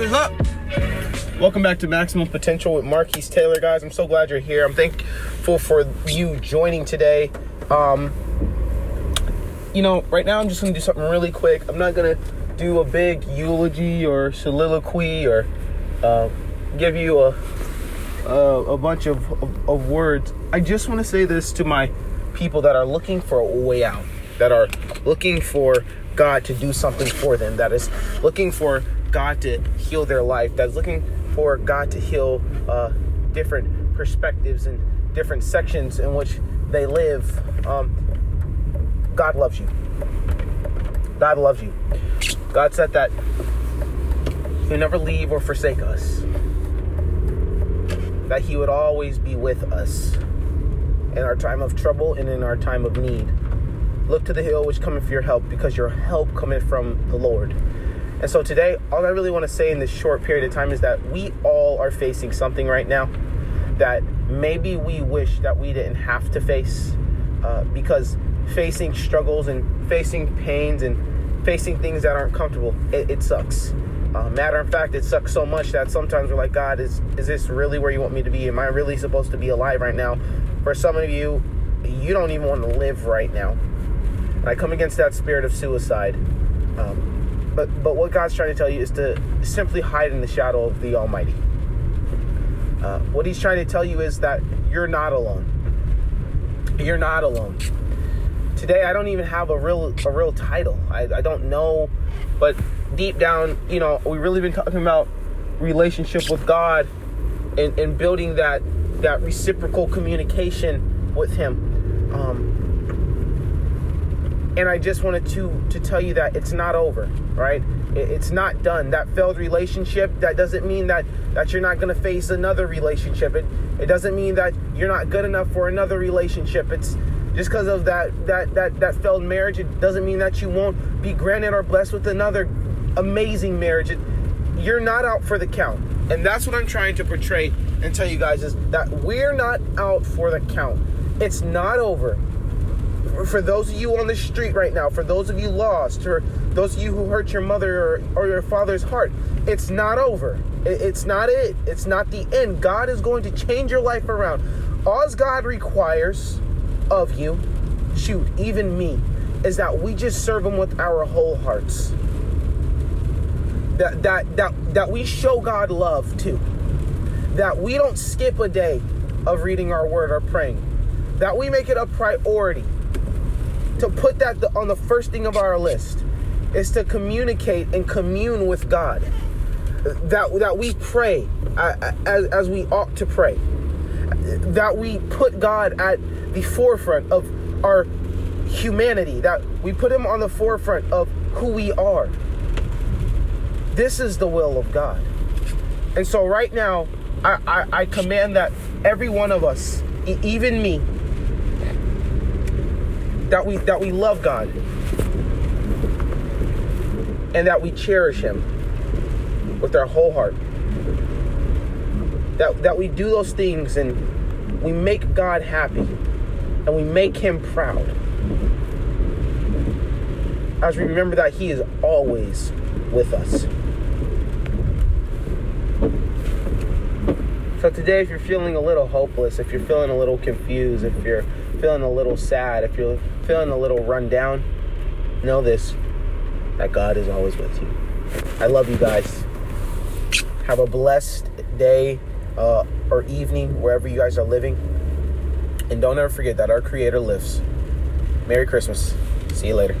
What is up? Welcome back to Maximum Potential with Marquise Taylor, guys. I'm so glad you're here. I'm thankful for you joining today. Um, you know, right now I'm just gonna do something really quick. I'm not gonna do a big eulogy or soliloquy or uh, give you a a, bunch of, of, of words. I just want to say this to my people that are looking for a way out, that are looking for God to do something for them, that is looking for God to heal their life, that's looking for God to heal uh, different perspectives and different sections in which they live. Um, God loves you. God loves you. God said that He'll never leave or forsake us. That He would always be with us in our time of trouble and in our time of need. Look to the hill which cometh for your help, because your help cometh from the Lord. And so today, all I really want to say in this short period of time is that we all are facing something right now that maybe we wish that we didn't have to face uh, because facing struggles and facing pains and facing things that aren't comfortable, it, it sucks. Uh, matter of fact, it sucks so much that sometimes we're like, God, is is this really where you want me to be? Am I really supposed to be alive right now? For some of you, you don't even want to live right now. And I come against that spirit of suicide. Um, but but what God's trying to tell you is to simply hide in the shadow of the Almighty. Uh, what He's trying to tell you is that you're not alone. You're not alone. Today, I don't even have a real a real title. I, I don't know, but deep down, you know, we've really been talking about relationship with God and, and building that that reciprocal communication with Him. Um, and I just wanted to to tell you that it's not over, right? It's not done. That failed relationship that doesn't mean that that you're not going to face another relationship. It it doesn't mean that you're not good enough for another relationship. It's just because of that that that that failed marriage. It doesn't mean that you won't be granted or blessed with another amazing marriage. It, you're not out for the count, and that's what I'm trying to portray and tell you guys is that we're not out for the count. It's not over for those of you on the street right now, for those of you lost, or those of you who hurt your mother or, or your father's heart, it's not over. It, it's not it. It's not the end. God is going to change your life around. All God requires of you, shoot, even me, is that we just serve Him with our whole hearts. That that that that we show God love too. That we don't skip a day of reading our word or praying. That we make it a priority to put that on the first thing of our list is to communicate and commune with God. That that we pray as, as we ought to pray. That we put God at the forefront of our humanity. That we put Him on the forefront of who we are. This is the will of God. And so right now, I, I, I command that every one of us, even me, that we that we love God and that we cherish him with our whole heart. That that we do those things and we make God happy and we make him proud. As we remember that he is always with us. So today if you're feeling a little hopeless, if you're feeling a little confused, if you're feeling a little sad, if you're feeling a little run down, know this that God is always with you. I love you guys. Have a blessed day uh, or evening wherever you guys are living. And don't ever forget that our Creator lives. Merry Christmas. See you later.